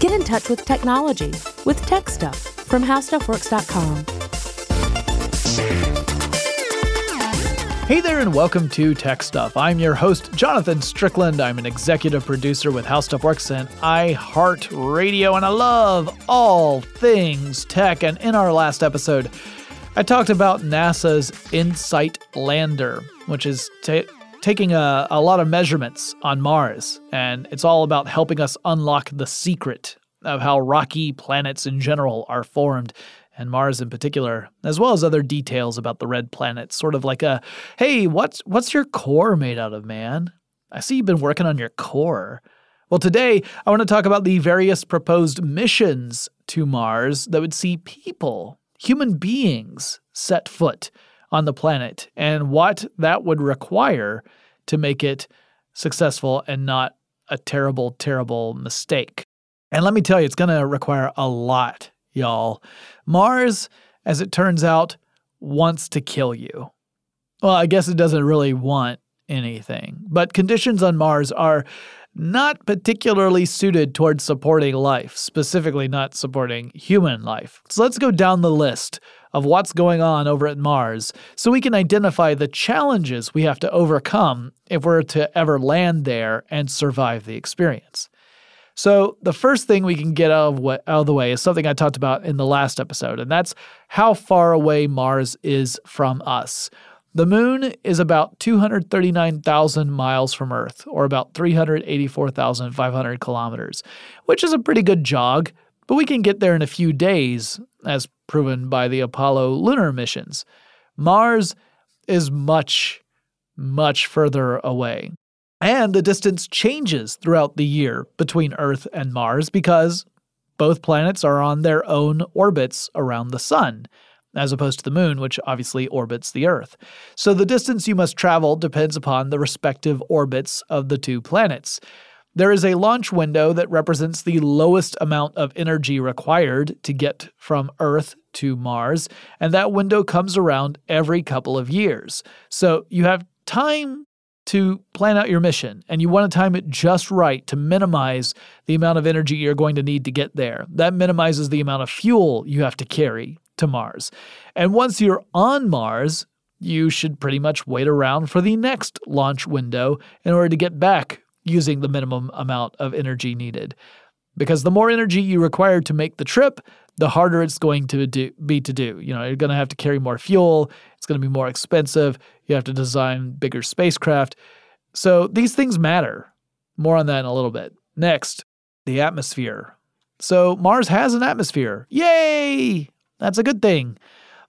Get in touch with technology with Tech Stuff from HowStuffWorks.com. Hey there, and welcome to Tech Stuff. I'm your host, Jonathan Strickland. I'm an executive producer with How Stuff Works and iHeartRadio, and I love all things tech. And in our last episode, I talked about NASA's InSight lander, which is t- taking a, a lot of measurements on Mars, and it's all about helping us unlock the secret of how rocky planets in general are formed and Mars in particular, as well as other details about the red planet, sort of like a, hey, what's what's your core made out of, man? I see you've been working on your core. Well, today I want to talk about the various proposed missions to Mars that would see people, human beings, set foot on the planet and what that would require to make it successful and not a terrible, terrible mistake. And let me tell you, it's going to require a lot y'all. Mars, as it turns out, wants to kill you. Well, I guess it doesn't really want anything, but conditions on Mars are not particularly suited towards supporting life, specifically not supporting human life. So let's go down the list of what's going on over at Mars so we can identify the challenges we have to overcome if we're to ever land there and survive the experience. So, the first thing we can get out of, out of the way is something I talked about in the last episode, and that's how far away Mars is from us. The moon is about 239,000 miles from Earth, or about 384,500 kilometers, which is a pretty good jog, but we can get there in a few days, as proven by the Apollo lunar missions. Mars is much, much further away. And the distance changes throughout the year between Earth and Mars because both planets are on their own orbits around the Sun, as opposed to the Moon, which obviously orbits the Earth. So the distance you must travel depends upon the respective orbits of the two planets. There is a launch window that represents the lowest amount of energy required to get from Earth to Mars, and that window comes around every couple of years. So you have time to plan out your mission and you want to time it just right to minimize the amount of energy you're going to need to get there. That minimizes the amount of fuel you have to carry to Mars. And once you're on Mars, you should pretty much wait around for the next launch window in order to get back using the minimum amount of energy needed. Because the more energy you require to make the trip, the harder it's going to do, be to do. You know, you're going to have to carry more fuel, it's going to be more expensive, you have to design bigger spacecraft. So these things matter. More on that in a little bit. Next, the atmosphere. So Mars has an atmosphere. Yay! That's a good thing.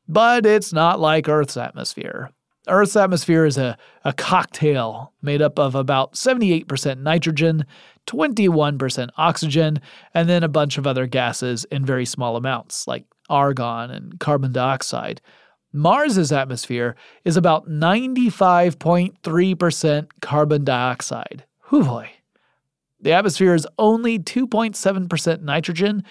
But it's not like Earth's atmosphere. Earth's atmosphere is a, a cocktail made up of about 78% nitrogen, 21% oxygen, and then a bunch of other gases in very small amounts, like argon and carbon dioxide. Mars's atmosphere is about 95.3% carbon dioxide. Whew boy. The atmosphere is only 2.7% nitrogen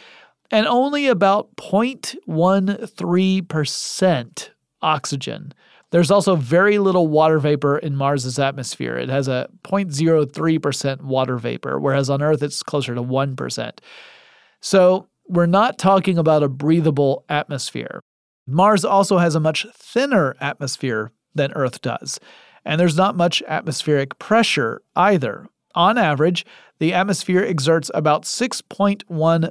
and only about 0.13% oxygen. There's also very little water vapor in Mars's atmosphere. It has a 0.03% water vapor, whereas on Earth it's closer to 1%. So we're not talking about a breathable atmosphere. Mars also has a much thinner atmosphere than Earth does, and there's not much atmospheric pressure either. On average, the atmosphere exerts about 6.1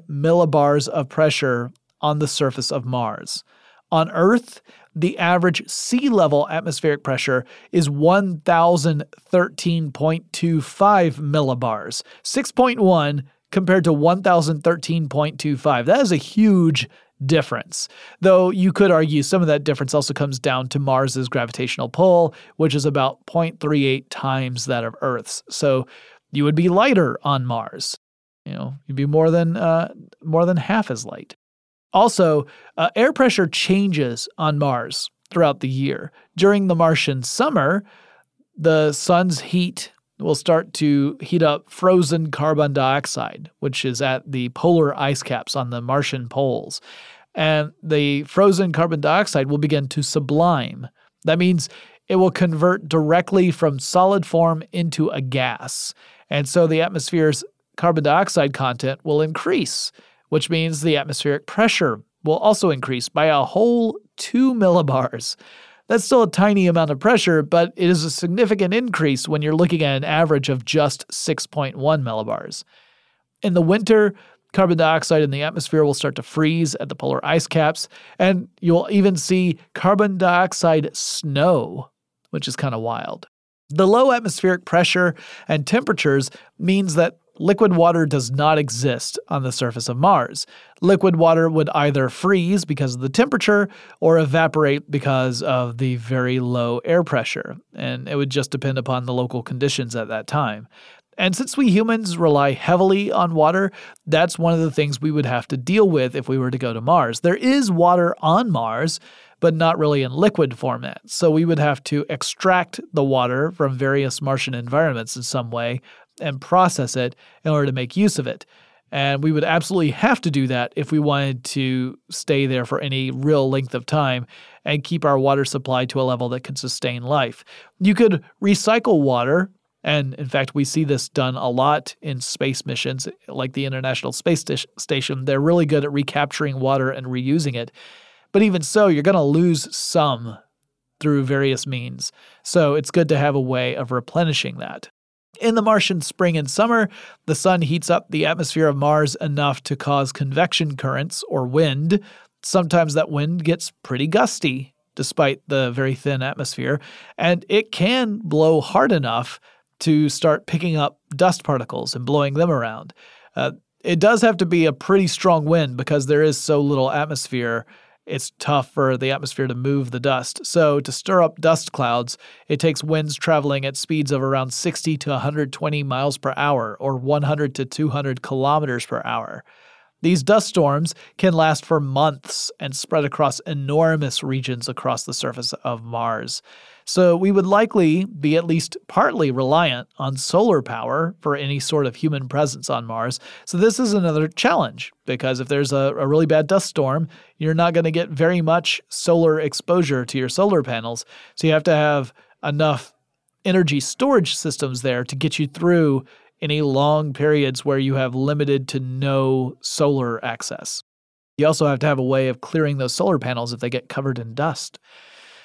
millibars of pressure on the surface of Mars. On Earth, the average sea level atmospheric pressure is 1,013.25 millibars, 6.1 compared to 1,013.25. That is a huge difference. Though you could argue some of that difference also comes down to Mars's gravitational pull, which is about 0.38 times that of Earth's. So you would be lighter on Mars. You know, you'd be more than uh, more than half as light. Also, uh, air pressure changes on Mars throughout the year. During the Martian summer, the sun's heat will start to heat up frozen carbon dioxide, which is at the polar ice caps on the Martian poles. And the frozen carbon dioxide will begin to sublime. That means it will convert directly from solid form into a gas. And so the atmosphere's carbon dioxide content will increase, which means the atmospheric pressure will also increase by a whole 2 millibars. That's still a tiny amount of pressure, but it is a significant increase when you're looking at an average of just 6.1 millibars. In the winter, carbon dioxide in the atmosphere will start to freeze at the polar ice caps, and you'll even see carbon dioxide snow, which is kind of wild. The low atmospheric pressure and temperatures means that liquid water does not exist on the surface of Mars. Liquid water would either freeze because of the temperature or evaporate because of the very low air pressure, and it would just depend upon the local conditions at that time. And since we humans rely heavily on water, that's one of the things we would have to deal with if we were to go to Mars. There is water on Mars, but not really in liquid format. So we would have to extract the water from various Martian environments in some way and process it in order to make use of it. And we would absolutely have to do that if we wanted to stay there for any real length of time and keep our water supply to a level that could sustain life. You could recycle water and in fact, we see this done a lot in space missions, like the International Space Station. They're really good at recapturing water and reusing it. But even so, you're going to lose some through various means. So it's good to have a way of replenishing that. In the Martian spring and summer, the sun heats up the atmosphere of Mars enough to cause convection currents or wind. Sometimes that wind gets pretty gusty, despite the very thin atmosphere, and it can blow hard enough to start picking up dust particles and blowing them around. Uh, it does have to be a pretty strong wind because there is so little atmosphere. It's tough for the atmosphere to move the dust. So, to stir up dust clouds, it takes winds traveling at speeds of around 60 to 120 miles per hour or 100 to 200 kilometers per hour. These dust storms can last for months and spread across enormous regions across the surface of Mars. So we would likely be at least partly reliant on solar power for any sort of human presence on Mars. So this is another challenge because if there's a, a really bad dust storm, you're not going to get very much solar exposure to your solar panels. So you have to have enough energy storage systems there to get you through any long periods where you have limited to no solar access. You also have to have a way of clearing those solar panels if they get covered in dust.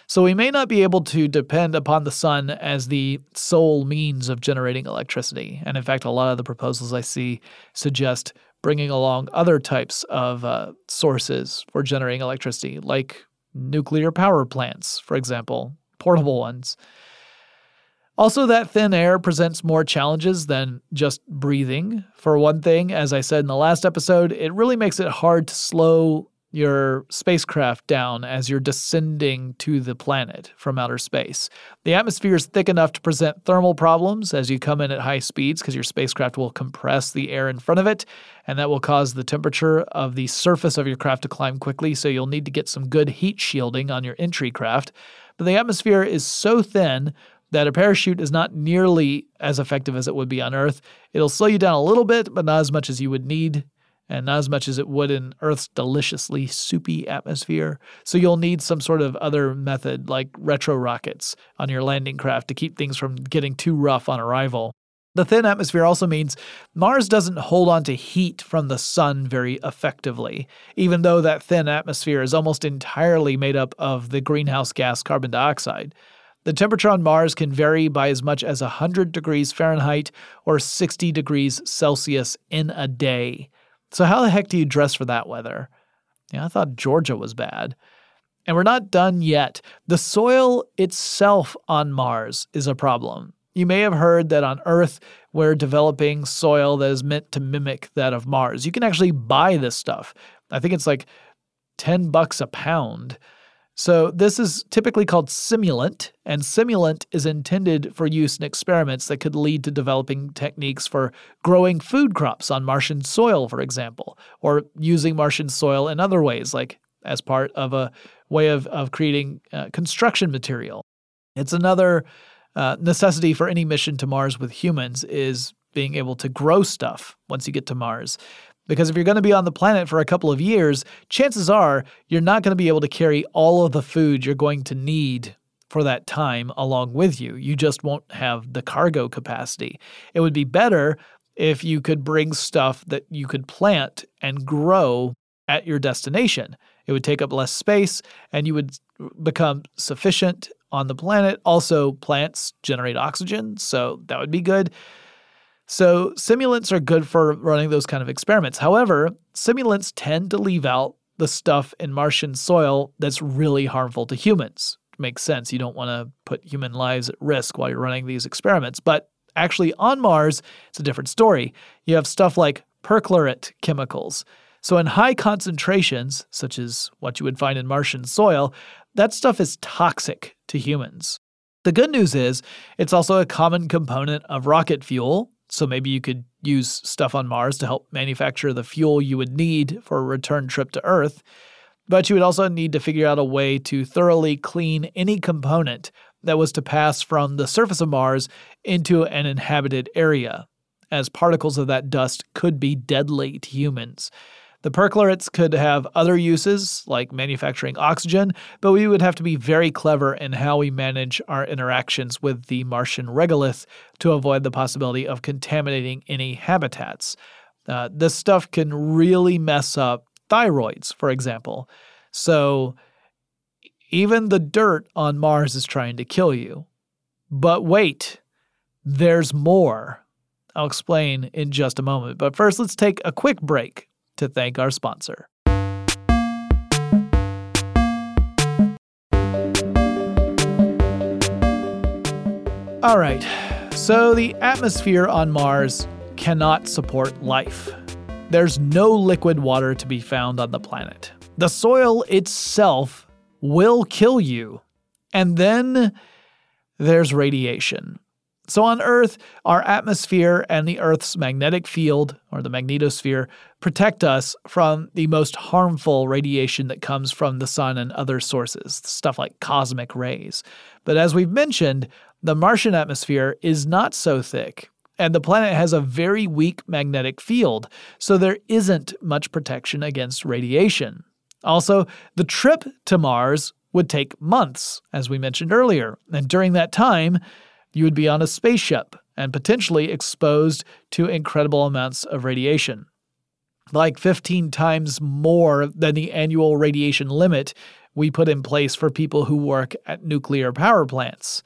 So we may not be able to depend upon the sun as the sole means of generating electricity. And in fact, a lot of the proposals I see suggest bringing along other types of uh, sources for generating electricity, like nuclear power plants, for example, portable ones. Also, that thin air presents more challenges than just breathing. For one thing, as I said in the last episode, it really makes it hard to slow your spacecraft down as you're descending to the planet from outer space. The atmosphere is thick enough to present thermal problems as you come in at high speeds because your spacecraft will compress the air in front of it, and that will cause the temperature of the surface of your craft to climb quickly, so you'll need to get some good heat shielding on your entry craft. But the atmosphere is so thin that a parachute is not nearly as effective as it would be on Earth. It'll slow you down a little bit, but not as much as you would need and not as much as it would in Earth's deliciously soupy atmosphere. So you'll need some sort of other method, like retro rockets, on your landing craft to keep things from getting too rough on arrival. The thin atmosphere also means Mars doesn't hold on to heat from the sun very effectively, even though that thin atmosphere is almost entirely made up of the greenhouse gas carbon dioxide. The temperature on Mars can vary by as much as 100 degrees Fahrenheit or 60 degrees Celsius in a day. So, how the heck do you dress for that weather? Yeah, I thought Georgia was bad. And we're not done yet. The soil itself on Mars is a problem. You may have heard that on Earth, we're developing soil that is meant to mimic that of Mars. You can actually buy this stuff. I think it's like 10 bucks a pound. So, this is typically called simulant, and simulant is intended for use in experiments that could lead to developing techniques for growing food crops on Martian soil, for example, or using Martian soil in other ways, like as part of a way of, of creating uh, construction material. It's another uh, necessity for any mission to Mars with humans is being able to grow stuff once you get to Mars. Because if you're going to be on the planet for a couple of years, chances are you're not going to be able to carry all of the food you're going to need for that time along with you. You just won't have the cargo capacity. It would be better if you could bring stuff that you could plant and grow at your destination. It would take up less space and you would become sufficient on the planet. Also, plants generate oxygen, so that would be good. So, simulants are good for running those kind of experiments. However, simulants tend to leave out the stuff in Martian soil that's really harmful to humans. makes sense. You don't want to put human lives at risk while you're running these experiments. But actually, on Mars, it's a different story. You have stuff like perchlorate chemicals. So, in high concentrations, such as what you would find in Martian soil, that stuff is toxic to humans. The good news is it's also a common component of rocket fuel, so maybe you could use stuff on Mars to help manufacture the fuel you would need for a return trip to Earth. But you would also need to figure out a way to thoroughly clean any component that was to pass from the surface of Mars into an inhabited area, as particles of that dust could be deadly to humans. The perchlorates could have other uses, like manufacturing oxygen, but we would have to be very clever in how we manage our interactions with the Martian regolith to avoid the possibility of contaminating any habitats. Uh, this stuff can really mess up thyroids, for example. So even the dirt on Mars is trying to kill you. But wait, there's more. I'll explain in just a moment. But first, let's take a quick break to thank our sponsor. All right, so the atmosphere on Mars cannot support life. There's no liquid water to be found on the planet. The soil itself will kill you. And then there's radiation. So on Earth, our atmosphere and the Earth's magnetic field, or the magnetosphere, protect us from the most harmful radiation that comes from the sun and other sources, stuff like cosmic rays. But as we've mentioned, the Martian atmosphere is not so thick, and the planet has a very weak magnetic field, so there isn't much protection against radiation. Also, the trip to Mars would take months, as we mentioned earlier, and during that time, you would be on a spaceship and potentially exposed to incredible amounts of radiation. Like 15 times more than the annual radiation limit we put in place for people who work at nuclear power plants.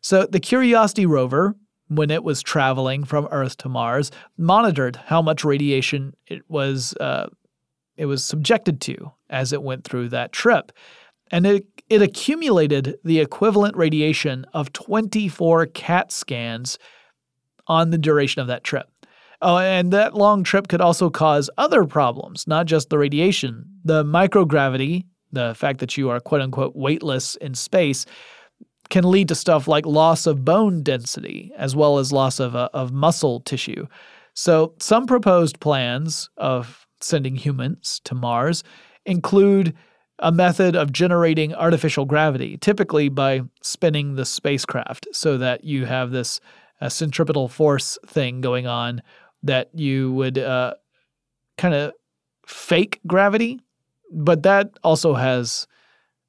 So the Curiosity rover, when it was traveling from Earth to Mars, monitored how much radiation it was uh, it was subjected to as it went through that trip and it, it accumulated the equivalent radiation of 24 CAT scans on the duration of that trip. Oh, and that long trip could also cause other problems, not just the radiation. The microgravity, the fact that you are quote unquote weightless in space, can lead to stuff like loss of bone density as well as loss of, uh, of muscle tissue. So, some proposed plans of sending humans to Mars include a method of generating artificial gravity, typically by spinning the spacecraft so that you have this uh, centripetal force thing going on that you would uh, kind of fake gravity, but that also has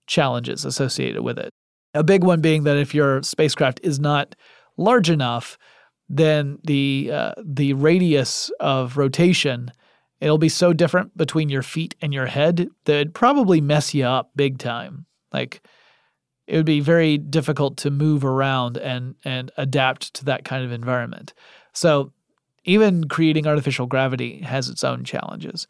challenges associated with it. A big one being that if your spacecraft is not large enough, then the uh, the radius of rotation It'll be so different between your feet and your head that it'd probably mess you up big time. Like it would be very difficult to move around and and adapt to that kind of environment. So even creating artificial gravity has its own challenges.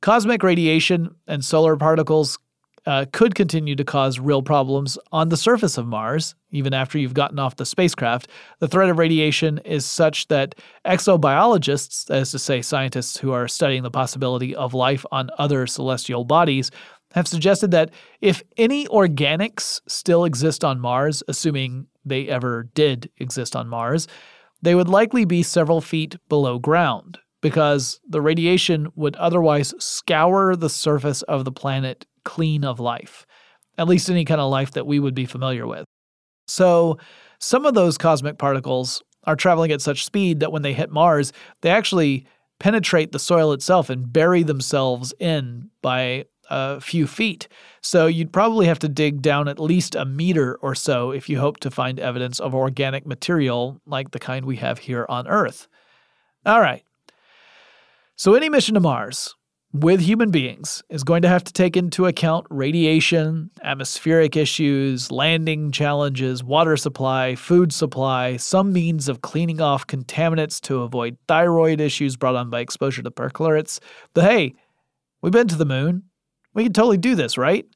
Cosmic radiation and solar particles uh, could continue to cause real problems on the surface of Mars, even after you've gotten off the spacecraft. The threat of radiation is such that exobiologists, that is to say, scientists who are studying the possibility of life on other celestial bodies, have suggested that if any organics still exist on Mars, assuming they ever did exist on Mars, they would likely be several feet below ground because the radiation would otherwise scour the surface of the planet clean of life, at least any kind of life that we would be familiar with. So, some of those cosmic particles are traveling at such speed that when they hit Mars, they actually penetrate the soil itself and bury themselves in by a few feet. So you'd probably have to dig down at least a meter or so if you hope to find evidence of organic material like the kind we have here on Earth. All right. So, any mission to Mars with human beings is going to have to take into account radiation, atmospheric issues, landing challenges, water supply, food supply, some means of cleaning off contaminants to avoid thyroid issues brought on by exposure to perchlorates. But hey, we've been to the moon. We can totally do this, right?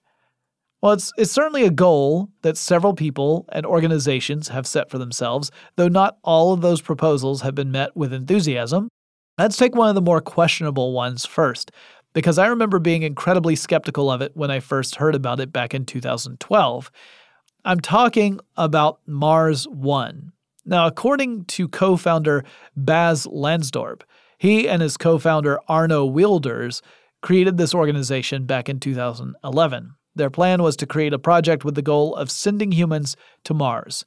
Well, it's, it's certainly a goal that several people and organizations have set for themselves, though not all of those proposals have been met with enthusiasm. Let's take one of the more questionable ones first, because I remember being incredibly skeptical of it when I first heard about it back in 2012. I'm talking about Mars One. Now, according to co founder Bas Lansdorp, he and his co founder Arno Wilders created this organization back in 2011. Their plan was to create a project with the goal of sending humans to Mars,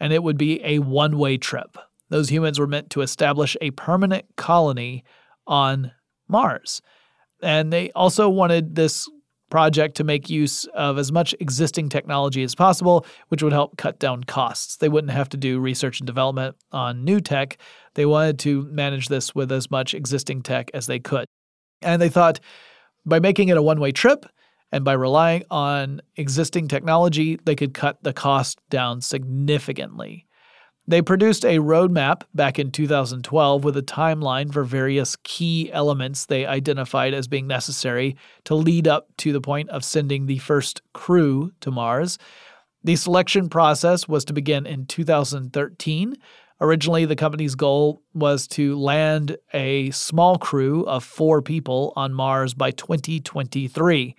and it would be a one way trip. Those humans were meant to establish a permanent colony on Mars. And they also wanted this project to make use of as much existing technology as possible, which would help cut down costs. They wouldn't have to do research and development on new tech. They wanted to manage this with as much existing tech as they could. And they thought by making it a one way trip and by relying on existing technology, they could cut the cost down significantly. They produced a roadmap back in 2012 with a timeline for various key elements they identified as being necessary to lead up to the point of sending the first crew to Mars. The selection process was to begin in 2013. Originally, the company's goal was to land a small crew of four people on Mars by 2023.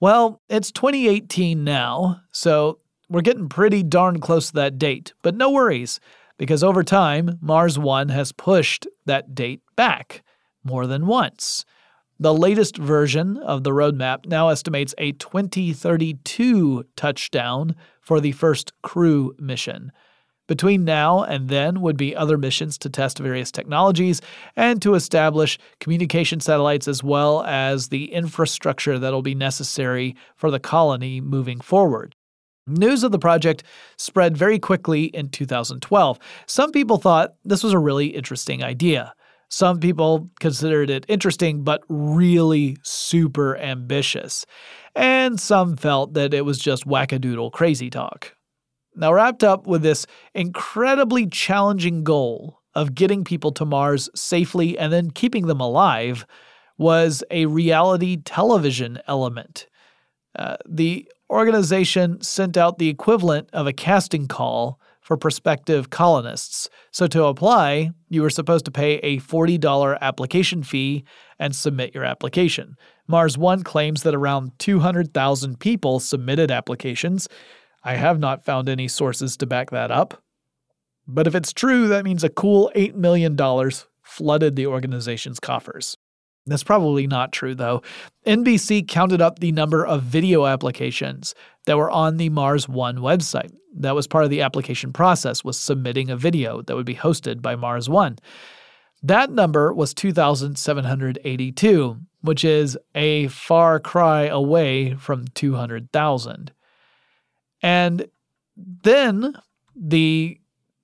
Well, it's 2018 now, so we're getting pretty darn close to that date, but no worries, because over time, Mars One has pushed that date back more than once. The latest version of the roadmap now estimates a 2032 touchdown for the first crew mission. Between now and then would be other missions to test various technologies and to establish communication satellites as well as the infrastructure that'll be necessary for the colony moving forward. News of the project spread very quickly in 2012. Some people thought this was a really interesting idea. Some people considered it interesting but really super ambitious. And some felt that it was just wackadoodle crazy talk. Now, wrapped up with this incredibly challenging goal of getting people to Mars safely and then keeping them alive was a reality television element. Uh, the organization sent out the equivalent of a casting call for prospective colonists. So to apply, you were supposed to pay a $40 application fee and submit your application. Mars One claims that around 200,000 people submitted applications. I have not found any sources to back that up. But if it's true, that means a cool $8 million flooded the organization's coffers. That's probably not true, though. NBC counted up the number of video applications that were on the Mars One website. That was part of the application process, was submitting a video that would be hosted by Mars One. That number was 2,782, which is a far cry away from 200,000. And then the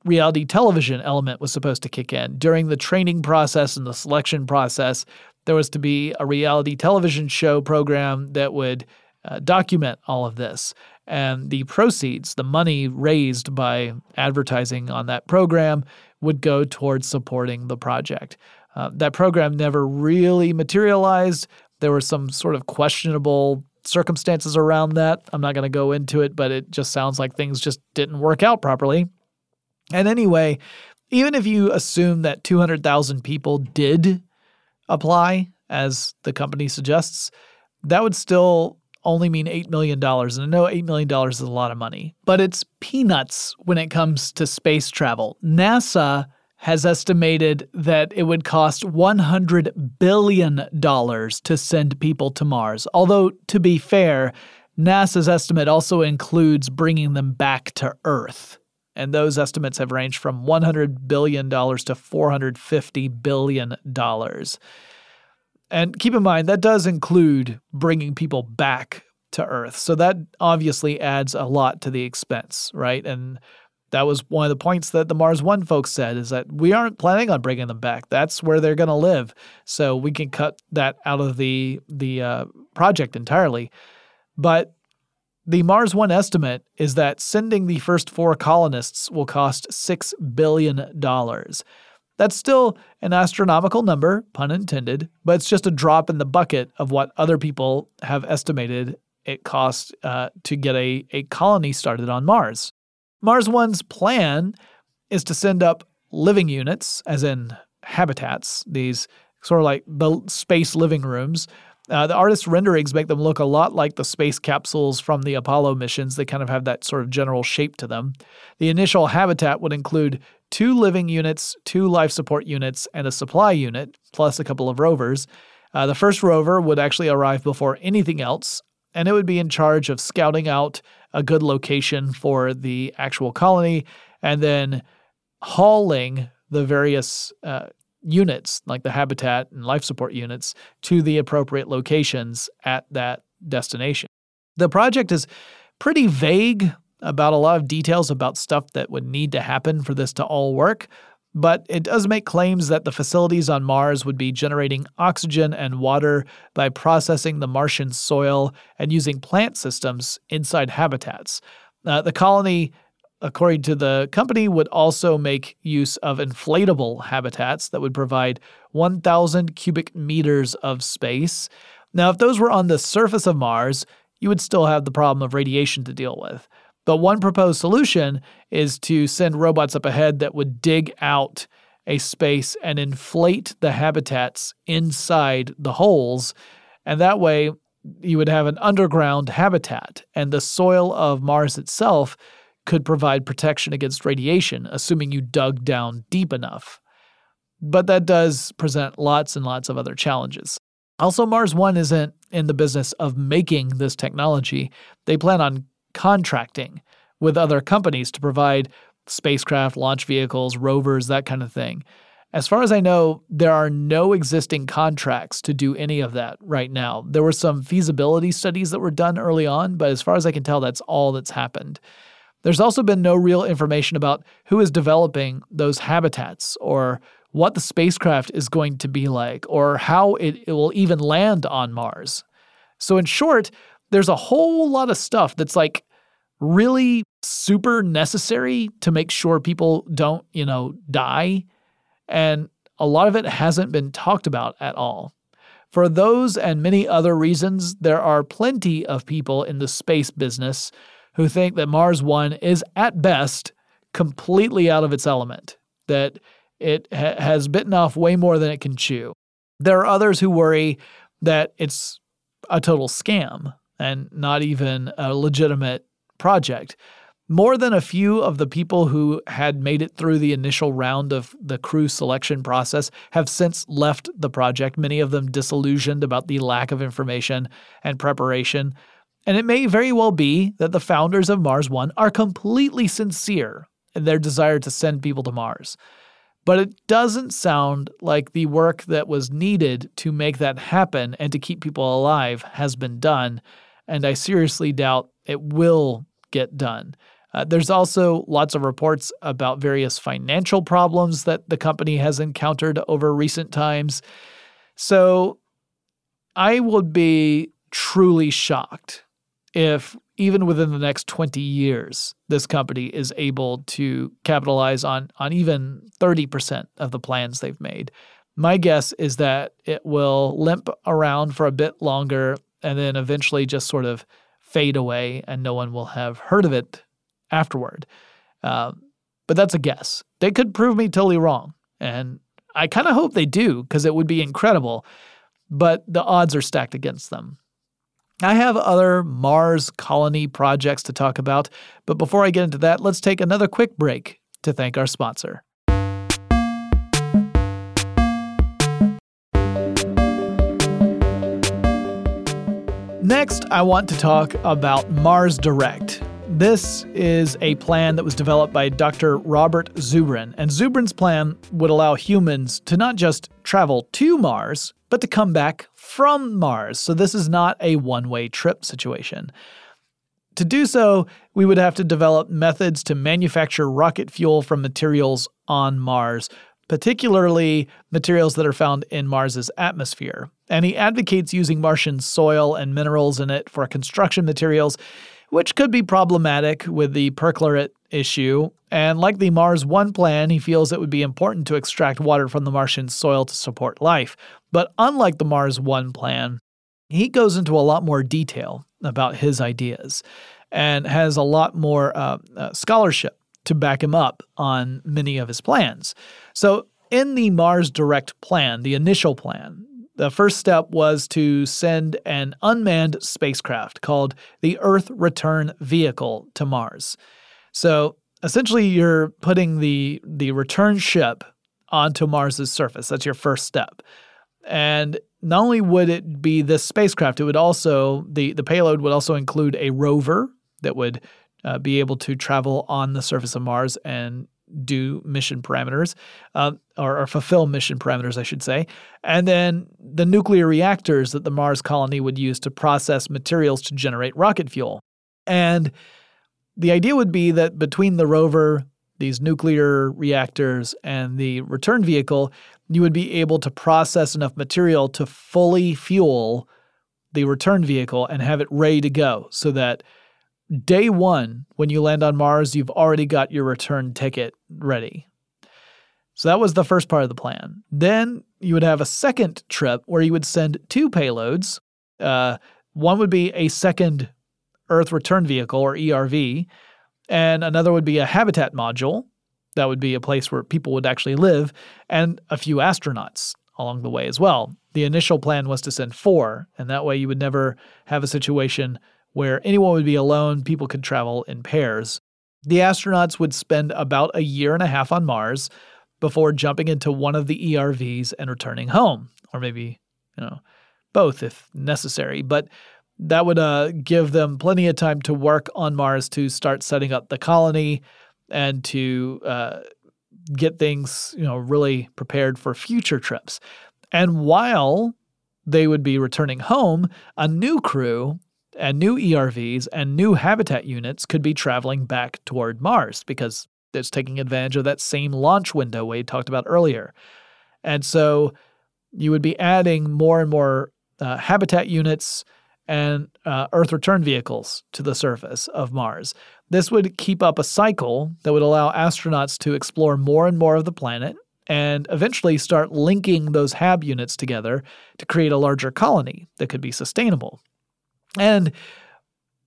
reality television element was supposed to kick in. During the training process and the selection process, there was to be a reality television show program that would uh, document all of this. And the proceeds, the money raised by advertising on that program, would go towards supporting the project. Uh, that program never really materialized. There were some sort of questionable circumstances around that. I'm not going to go into it, but it just sounds like things just didn't work out properly. And anyway, even if you assume that 200,000 people did apply, as the company suggests, that would still only mean $8 million. And I know $8 million is a lot of money, but it's peanuts when it comes to space travel. NASA has estimated that it would cost $100 billion to send people to Mars. Although, to be fair, NASA's estimate also includes bringing them back to Earth and those estimates have ranged from $100 billion to $450 billion. And keep in mind, that does include bringing people back to Earth. So that obviously adds a lot to the expense, right? And that was one of the points that the Mars One folks said is that we aren't planning on bringing them back. That's where they're going to live, so we can cut that out of the the uh, project entirely. But the Mars One estimate is that sending the first four colonists will cost six billion dollars. That's still an astronomical number, pun intended, but it's just a drop in the bucket of what other people have estimated it costs uh, to get a, a colony started on Mars. Mars One's plan is to send up living units, as in habitats, these sort of like the space living rooms. Uh, the artist's renderings make them look a lot like the space capsules from the Apollo missions. They kind of have that sort of general shape to them. The initial habitat would include two living units, two life support units, and a supply unit, plus a couple of rovers. Uh, the first rover would actually arrive before anything else, and it would be in charge of scouting out a good location for the actual colony and then hauling the various uh, units, like the habitat and life support units, to the appropriate locations at that destination. The project is pretty vague about a lot of details about stuff that would need to happen for this to all work, but it does make claims that the facilities on Mars would be generating oxygen and water by processing the Martian soil and using plant systems inside habitats. Uh, the colony, according to the company, would also make use of inflatable habitats that would provide 1,000 cubic meters of space. Now, if those were on the surface of Mars, you would still have the problem of radiation to deal with. But one proposed solution is to send robots up ahead that would dig out a space and inflate the habitats inside the holes. And that way, you would have an underground habitat, and the soil of Mars itself could provide protection against radiation, assuming you dug down deep enough. But that does present lots and lots of other challenges. Also, Mars One isn't in the business of making this technology. They plan on contracting with other companies to provide spacecraft, launch vehicles, rovers, that kind of thing. As far as I know, there are no existing contracts to do any of that right now. There were some feasibility studies that were done early on, but as far as I can tell, that's all that's happened. There's also been no real information about who is developing those habitats or what the spacecraft is going to be like or how it, it will even land on Mars. So, in short, there's a whole lot of stuff that's like really super necessary to make sure people don't, you know, die. And a lot of it hasn't been talked about at all. For those and many other reasons, there are plenty of people in the space business who think that Mars One is at best completely out of its element, that it ha- has bitten off way more than it can chew. There are others who worry that it's a total scam and not even a legitimate project. More than a few of the people who had made it through the initial round of the crew selection process have since left the project, many of them disillusioned about the lack of information and preparation. And it may very well be that the founders of Mars One are completely sincere in their desire to send people to Mars. But it doesn't sound like the work that was needed to make that happen and to keep people alive has been done. And I seriously doubt it will get done. Uh, there's also lots of reports about various financial problems that the company has encountered over recent times. So I would be truly shocked if, even within the next 20 years, this company is able to capitalize on, on even 30% of the plans they've made. My guess is that it will limp around for a bit longer and then eventually just sort of fade away and no one will have heard of it afterward. Uh, but that's a guess. They could prove me totally wrong. And I kind of hope they do because it would be incredible. But the odds are stacked against them. I have other Mars colony projects to talk about, but before I get into that, let's take another quick break to thank our sponsor. Next, I want to talk about Mars Direct. This is a plan that was developed by Dr. Robert Zubrin, and Zubrin's plan would allow humans to not just travel to Mars, but to come back from Mars. So this is not a one way trip situation. to do so, we would have to develop methods to manufacture rocket fuel from materials on Mars, particularly materials that are found in Mars's atmosphere. And he advocates using Martian soil and minerals in it for construction materials, which could be problematic with the perchlorate issue. And like the Mars One plan, he feels it would be important to extract water from the Martian soil to support life. But unlike the Mars One plan, he goes into a lot more detail about his ideas and has a lot more uh, uh, scholarship to back him up on many of his plans. So, in the Mars Direct plan, the initial plan, the first step was to send an unmanned spacecraft called the Earth Return Vehicle to Mars. So, essentially you're putting the the return ship onto Mars's surface. That's your first step. And not only would it be this spacecraft, it would also the the payload would also include a rover that would uh, be able to travel on the surface of Mars and do mission parameters, uh, or, or, fulfill mission parameters, I should say. And then the nuclear reactors that the Mars colony would use to process materials to generate rocket fuel. And the idea would be that between the rover, these nuclear reactors, and the return vehicle, you would be able to process enough material to fully fuel the return vehicle and have it ready to go so that day one, when you land on Mars, you've already got your return ticket ready. So that was the first part of the plan. Then you would have a second trip where you would send two payloads. Uh, one would be a second Earth return vehicle, or ERV, and another would be a habitat module. That would be a place where people would actually live, and a few astronauts along the way as well. The initial plan was to send four, and that way you would never have a situation where anyone would be alone, people could travel in pairs. The astronauts would spend about a year and a half on Mars before jumping into one of the ERVs and returning home, or maybe, you know, both if necessary. But that would uh, give them plenty of time to work on Mars to start setting up the colony and to uh, get things, you know, really prepared for future trips. And while they would be returning home, a new crew and new ERVs and new habitat units could be traveling back toward Mars because it's taking advantage of that same launch window Wade talked about earlier. And so you would be adding more and more uh, habitat units and uh, Earth return vehicles to the surface of Mars. This would keep up a cycle that would allow astronauts to explore more and more of the planet and eventually start linking those HAB units together to create a larger colony that could be sustainable. And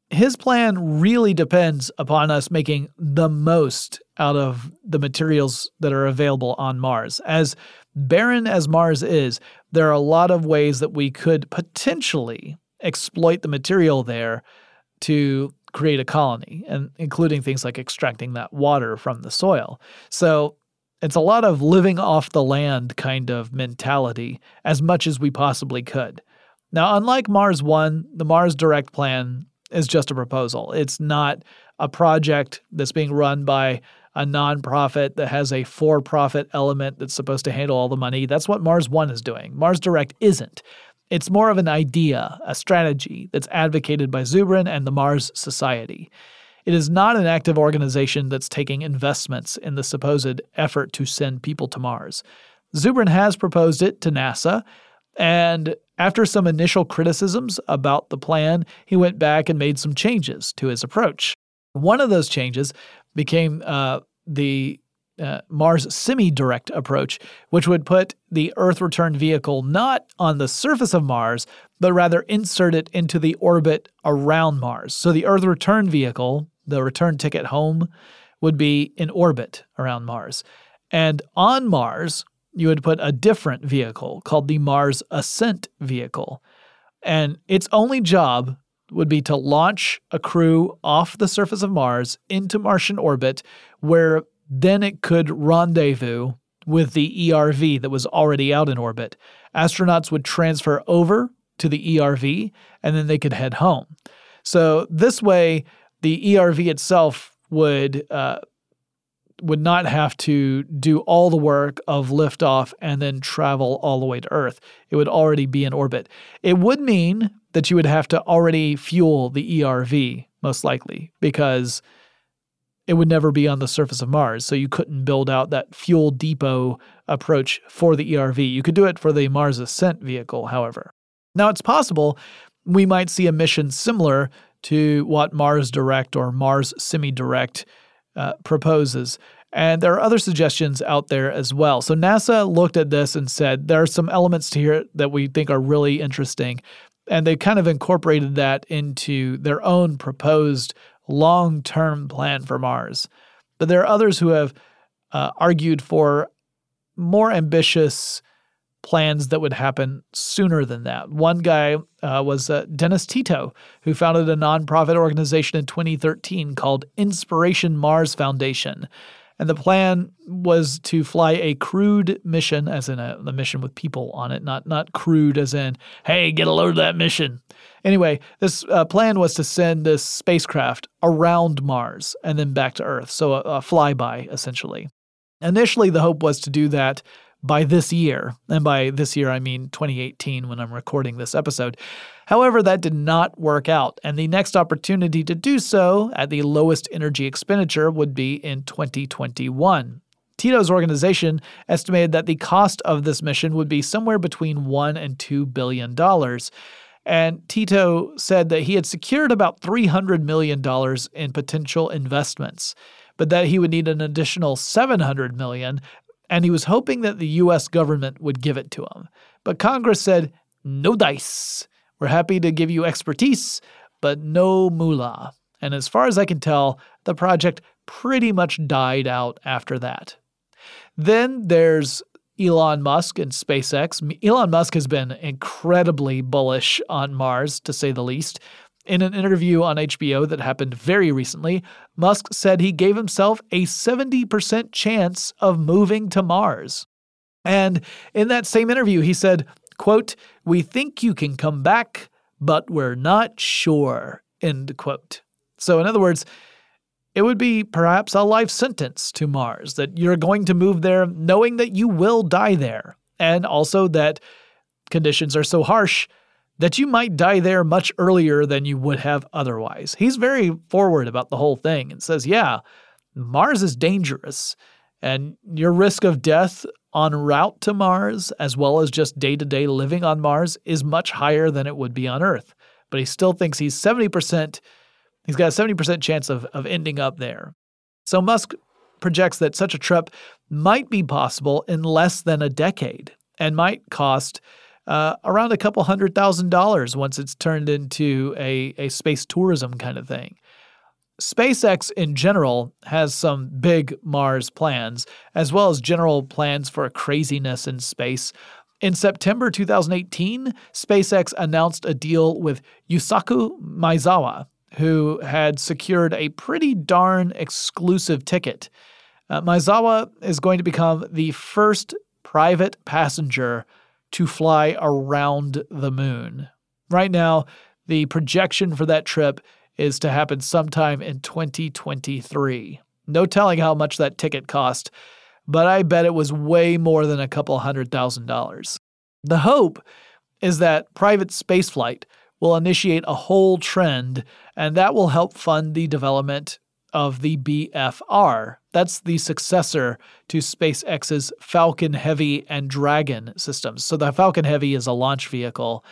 his plan really depends upon us making the most out of the materials that are available on Mars. As barren as Mars is, there are a lot of ways that we could potentially exploit the material there to create a colony, and including things like extracting that water from the soil. So it's a lot of living off the land kind of mentality as much as we possibly could. Now, unlike Mars 1, the Mars Direct plan is just a proposal. It's not a project that's being run by a nonprofit that has a for profit element that's supposed to handle all the money. That's what Mars 1 is doing. Mars Direct isn't. It's more of an idea, a strategy that's advocated by Zubrin and the Mars Society. It is not an active organization that's taking investments in the supposed effort to send people to Mars. Zubrin has proposed it to NASA, and after some initial criticisms about the plan, he went back and made some changes to his approach. One of those changes became uh, the uh, Mars semi direct approach, which would put the Earth return vehicle not on the surface of Mars, but rather insert it into the orbit around Mars. So the Earth return vehicle, the return ticket home, would be in orbit around Mars. And on Mars, you would put a different vehicle called the Mars Ascent Vehicle. And its only job would be to launch a crew off the surface of Mars into Martian orbit, where then it could rendezvous with the ERV that was already out in orbit. Astronauts would transfer over to the ERV and then they could head home. So this way, the ERV itself would uh, would not have to do all the work of liftoff and then travel all the way to Earth. It would already be in orbit. It would mean that you would have to already fuel the ERV most likely, because it would never be on the surface of Mars. So you couldn't build out that fuel depot approach for the ERV. You could do it for the Mars Ascent vehicle, however. Now, it's possible we might see a mission similar to what Mars Direct or Mars Semi Direct uh, proposes. And there are other suggestions out there as well. So NASA looked at this and said there are some elements to here that we think are really interesting. And they kind of incorporated that into their own proposed long term plan for Mars. But there are others who have uh, argued for more ambitious plans that would happen sooner than that. One guy uh, was uh, Dennis Tito, who founded a nonprofit organization in 2013 called Inspiration Mars Foundation. And the plan was to fly a crewed mission, as in a, a mission with people on it, not not crewed as in, hey, get a load of that mission. Anyway, this uh, plan was to send this spacecraft around Mars and then back to Earth, so a, a flyby essentially. Initially, the hope was to do that by this year. And by this year, I mean 2018 when I'm recording this episode. However, that did not work out, and the next opportunity to do so at the lowest energy expenditure would be in 2021. Tito's organization estimated that the cost of this mission would be somewhere between 1 and 2 billion dollars. And Tito said that he had secured about $300 million in potential investments, but that he would need an additional $700 million and he was hoping that the US government would give it to him. But Congress said, no dice. We're happy to give you expertise, but no moolah. And as far as I can tell, the project pretty much died out after that. Then there's Elon Musk and SpaceX. Elon Musk has been incredibly bullish on Mars, to say the least. In an interview on HBO that happened very recently, Musk said he gave himself a 70% chance of moving to Mars. And in that same interview, he said, quote, We think you can come back, but we're not sure, end quote. So, in other words, it would be perhaps a life sentence to Mars that you're going to move there knowing that you will die there, and also that conditions are so harsh that you might die there much earlier than you would have otherwise. He's very forward about the whole thing and says, yeah, Mars is dangerous, and your risk of death en route to Mars, as well as just day to day living on Mars, is much higher than it would be on Earth. But he still thinks he's 70%, he's got a 70% chance of, of ending up there. So Musk projects that such a trip might be possible in less than a decade and might cost uh, around a couple hundred thousand dollars once it's turned into a, a space tourism kind of thing. SpaceX in general has some big Mars plans, as well as general plans for craziness in space. In September 2018, SpaceX announced a deal with Yusaku Maezawa, who had secured a pretty darn exclusive ticket. Uh, Maezawa is going to become the first private passenger to fly around the moon. Right now, the projection for that trip is to happen sometime in 2023. No telling how much that ticket cost, but I bet it was way more than a couple hundred thousand dollars. The hope is that private spaceflight will initiate a whole trend, and that will help fund the development of the BFR. That's the successor to SpaceX's Falcon Heavy and Dragon systems. So the Falcon Heavy is a launch vehicle,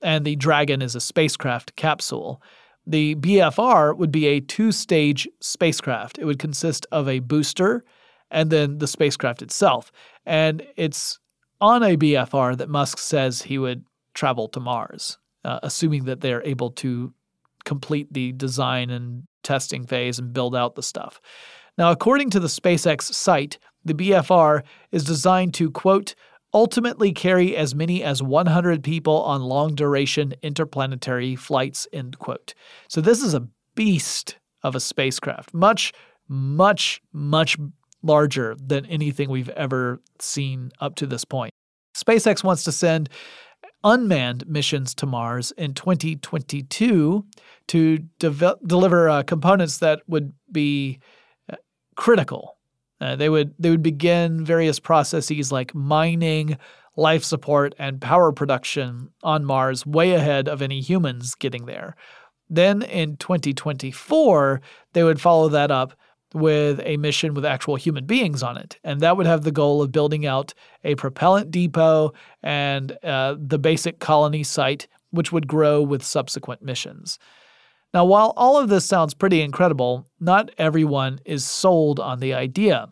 and the Dragon is a spacecraft capsule. The BFR would be a two stage spacecraft. It would consist of a booster and then the spacecraft itself. And it's on a BFR that Musk says he would travel to Mars, uh, assuming that they're able to complete the design and testing phase and build out the stuff. Now, according to the SpaceX site, the BFR is designed to, quote, ultimately carry as many as 100 people on long duration interplanetary flights, end quote. So this is a beast of a spacecraft, much, much, much larger than anything we've ever seen up to this point. SpaceX wants to send unmanned missions to Mars in 2022 to de- deliver uh, components that would be uh, critical. Uh, they would they would begin various processes like mining, life support, and power production on Mars way ahead of any humans getting there. Then in 2024, they would follow that up with a mission with actual human beings on it. And that would have the goal of building out a propellant depot and uh, the basic colony site, which would grow with subsequent missions. Now, while all of this sounds pretty incredible, not everyone is sold on the idea.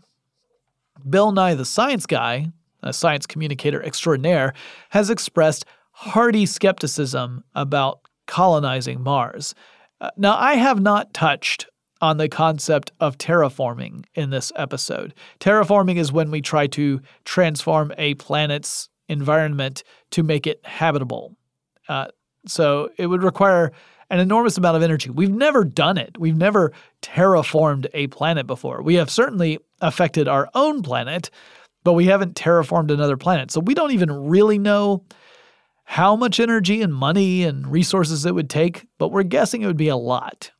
Bill Nye, the science guy, a science communicator extraordinaire, has expressed hearty skepticism about colonizing Mars. Uh, now, I have not touched on the concept of terraforming in this episode. Terraforming is when we try to transform a planet's environment to make it habitable. Uh, so it would require an enormous amount of energy. We've never done it. We've never terraformed a planet before. We have certainly affected our own planet, but we haven't terraformed another planet. So we don't even really know how much energy and money and resources it would take, but we're guessing it would be a lot.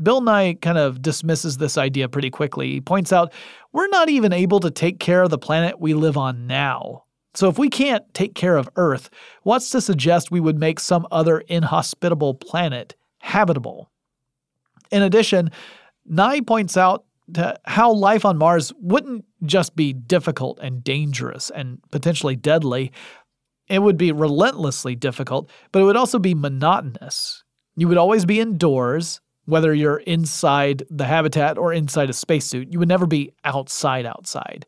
Bill Nye kind of dismisses this idea pretty quickly. He points out we're not even able to take care of the planet we live on now. So, if we can't take care of Earth, what's to suggest we would make some other inhospitable planet habitable? In addition, Nye points out how life on Mars wouldn't just be difficult and dangerous and potentially deadly, it would be relentlessly difficult, but it would also be monotonous. You would always be indoors, whether you're inside the habitat or inside a spacesuit, you would never be outside outside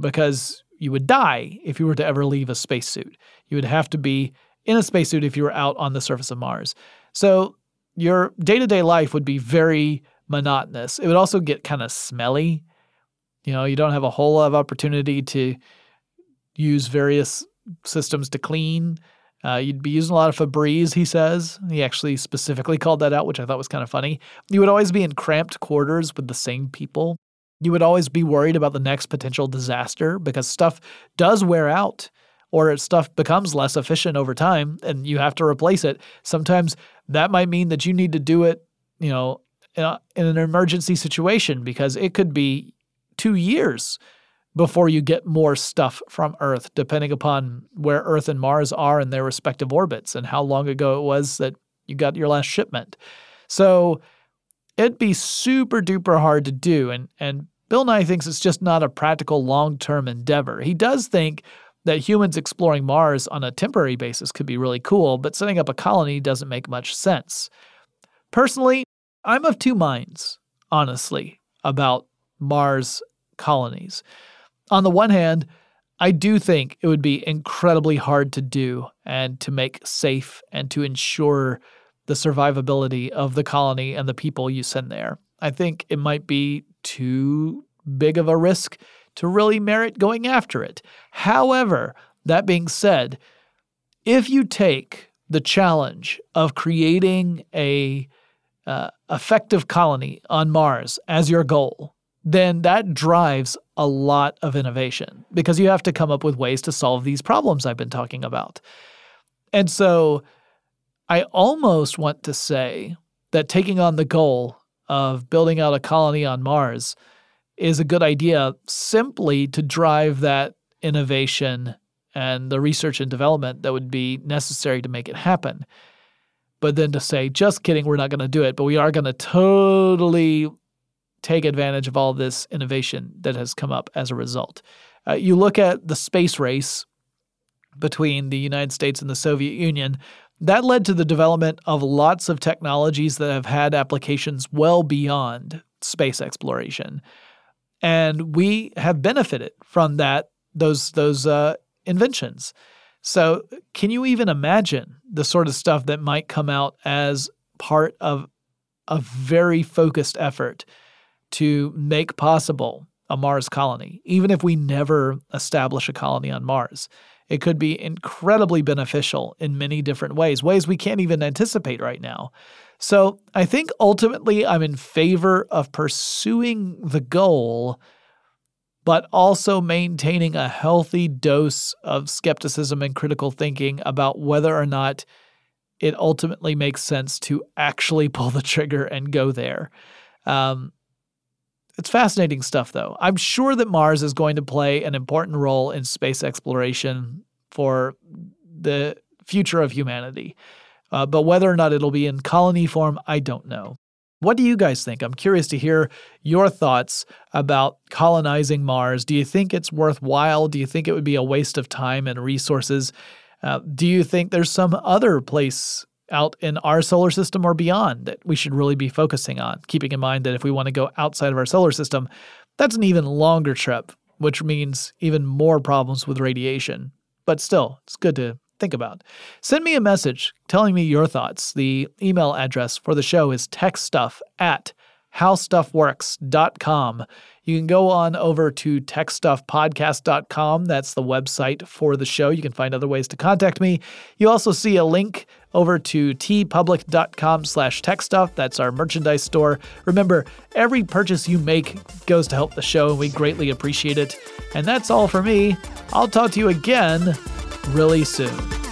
because you would die if you were to ever leave a spacesuit. You would have to be in a spacesuit if you were out on the surface of Mars. So your day to day life would be very monotonous. It would also get kind of smelly. You know, you don't have a whole lot of opportunity to use various systems to clean. Uh, you'd be using a lot of Febreze, he says. He actually specifically called that out, which I thought was kind of funny. You would always be in cramped quarters with the same people. You would always be worried about the next potential disaster because stuff does wear out or stuff becomes less efficient over time and you have to replace it. Sometimes that might mean that you need to do it, you know, in, a, in an emergency situation because it could be two years before you get more stuff from Earth, depending upon where Earth and Mars are in their respective orbits and how long ago it was that you got your last shipment. So it'd be super duper hard to do. And, and Bill Nye thinks it's just not a practical long term endeavor. He does think that humans exploring Mars on a temporary basis could be really cool, but setting up a colony doesn't make much sense. Personally, I'm of two minds, honestly, about Mars colonies on the one hand, I do think it would be incredibly hard to do and to make safe and to ensure the survivability of the colony and the people you send there. I think it might be too big of a risk to really merit going after it. However, that being said, if you take the challenge of creating a uh, effective colony on Mars as your goal, then that drives a lot of innovation because you have to come up with ways to solve these problems I've been talking about. And so I almost want to say that taking on the goal of building out a colony on Mars is a good idea simply to drive that innovation and the research and development that would be necessary to make it happen. But then to say, just kidding, we're not going to do it, but we are going to totally take advantage of all this innovation that has come up as a result. Uh, you look at the space race between the United States and the Soviet Union, that led to the development of lots of technologies that have had applications well beyond space exploration. And we have benefited from that those those uh, inventions. So, can you even imagine the sort of stuff that might come out as part of a very focused effort to make possible a Mars colony, even if we never establish a colony on Mars. It could be incredibly beneficial in many different ways, ways we can't even anticipate right now. So I think ultimately I'm in favor of pursuing the goal, but also maintaining a healthy dose of skepticism and critical thinking about whether or not it ultimately makes sense to actually pull the trigger and go there. Um, it's fascinating stuff, though. I'm sure that Mars is going to play an important role in space exploration for the future of humanity. Uh, but whether or not it'll be in colony form, I don't know. What do you guys think? I'm curious to hear your thoughts about colonizing Mars. Do you think it's worthwhile? Do you think it would be a waste of time and resources? Uh, do you think there's some other place out in our solar system or beyond that we should really be focusing on? Keeping in mind that if we want to go outside of our solar system, that's an even longer trip, which means even more problems with radiation. But still, it's good to think about. Send me a message telling me your thoughts. The email address for the show is techstuff at howstuffworks.com. You can go on over to techstuffpodcast.com. That's the website for the show. You can find other ways to contact me. You also see a link over to teepublic.com slash techstuff. That's our merchandise store. Remember, every purchase you make goes to help the show, and we greatly appreciate it. And that's all for me. I'll talk to you again really soon.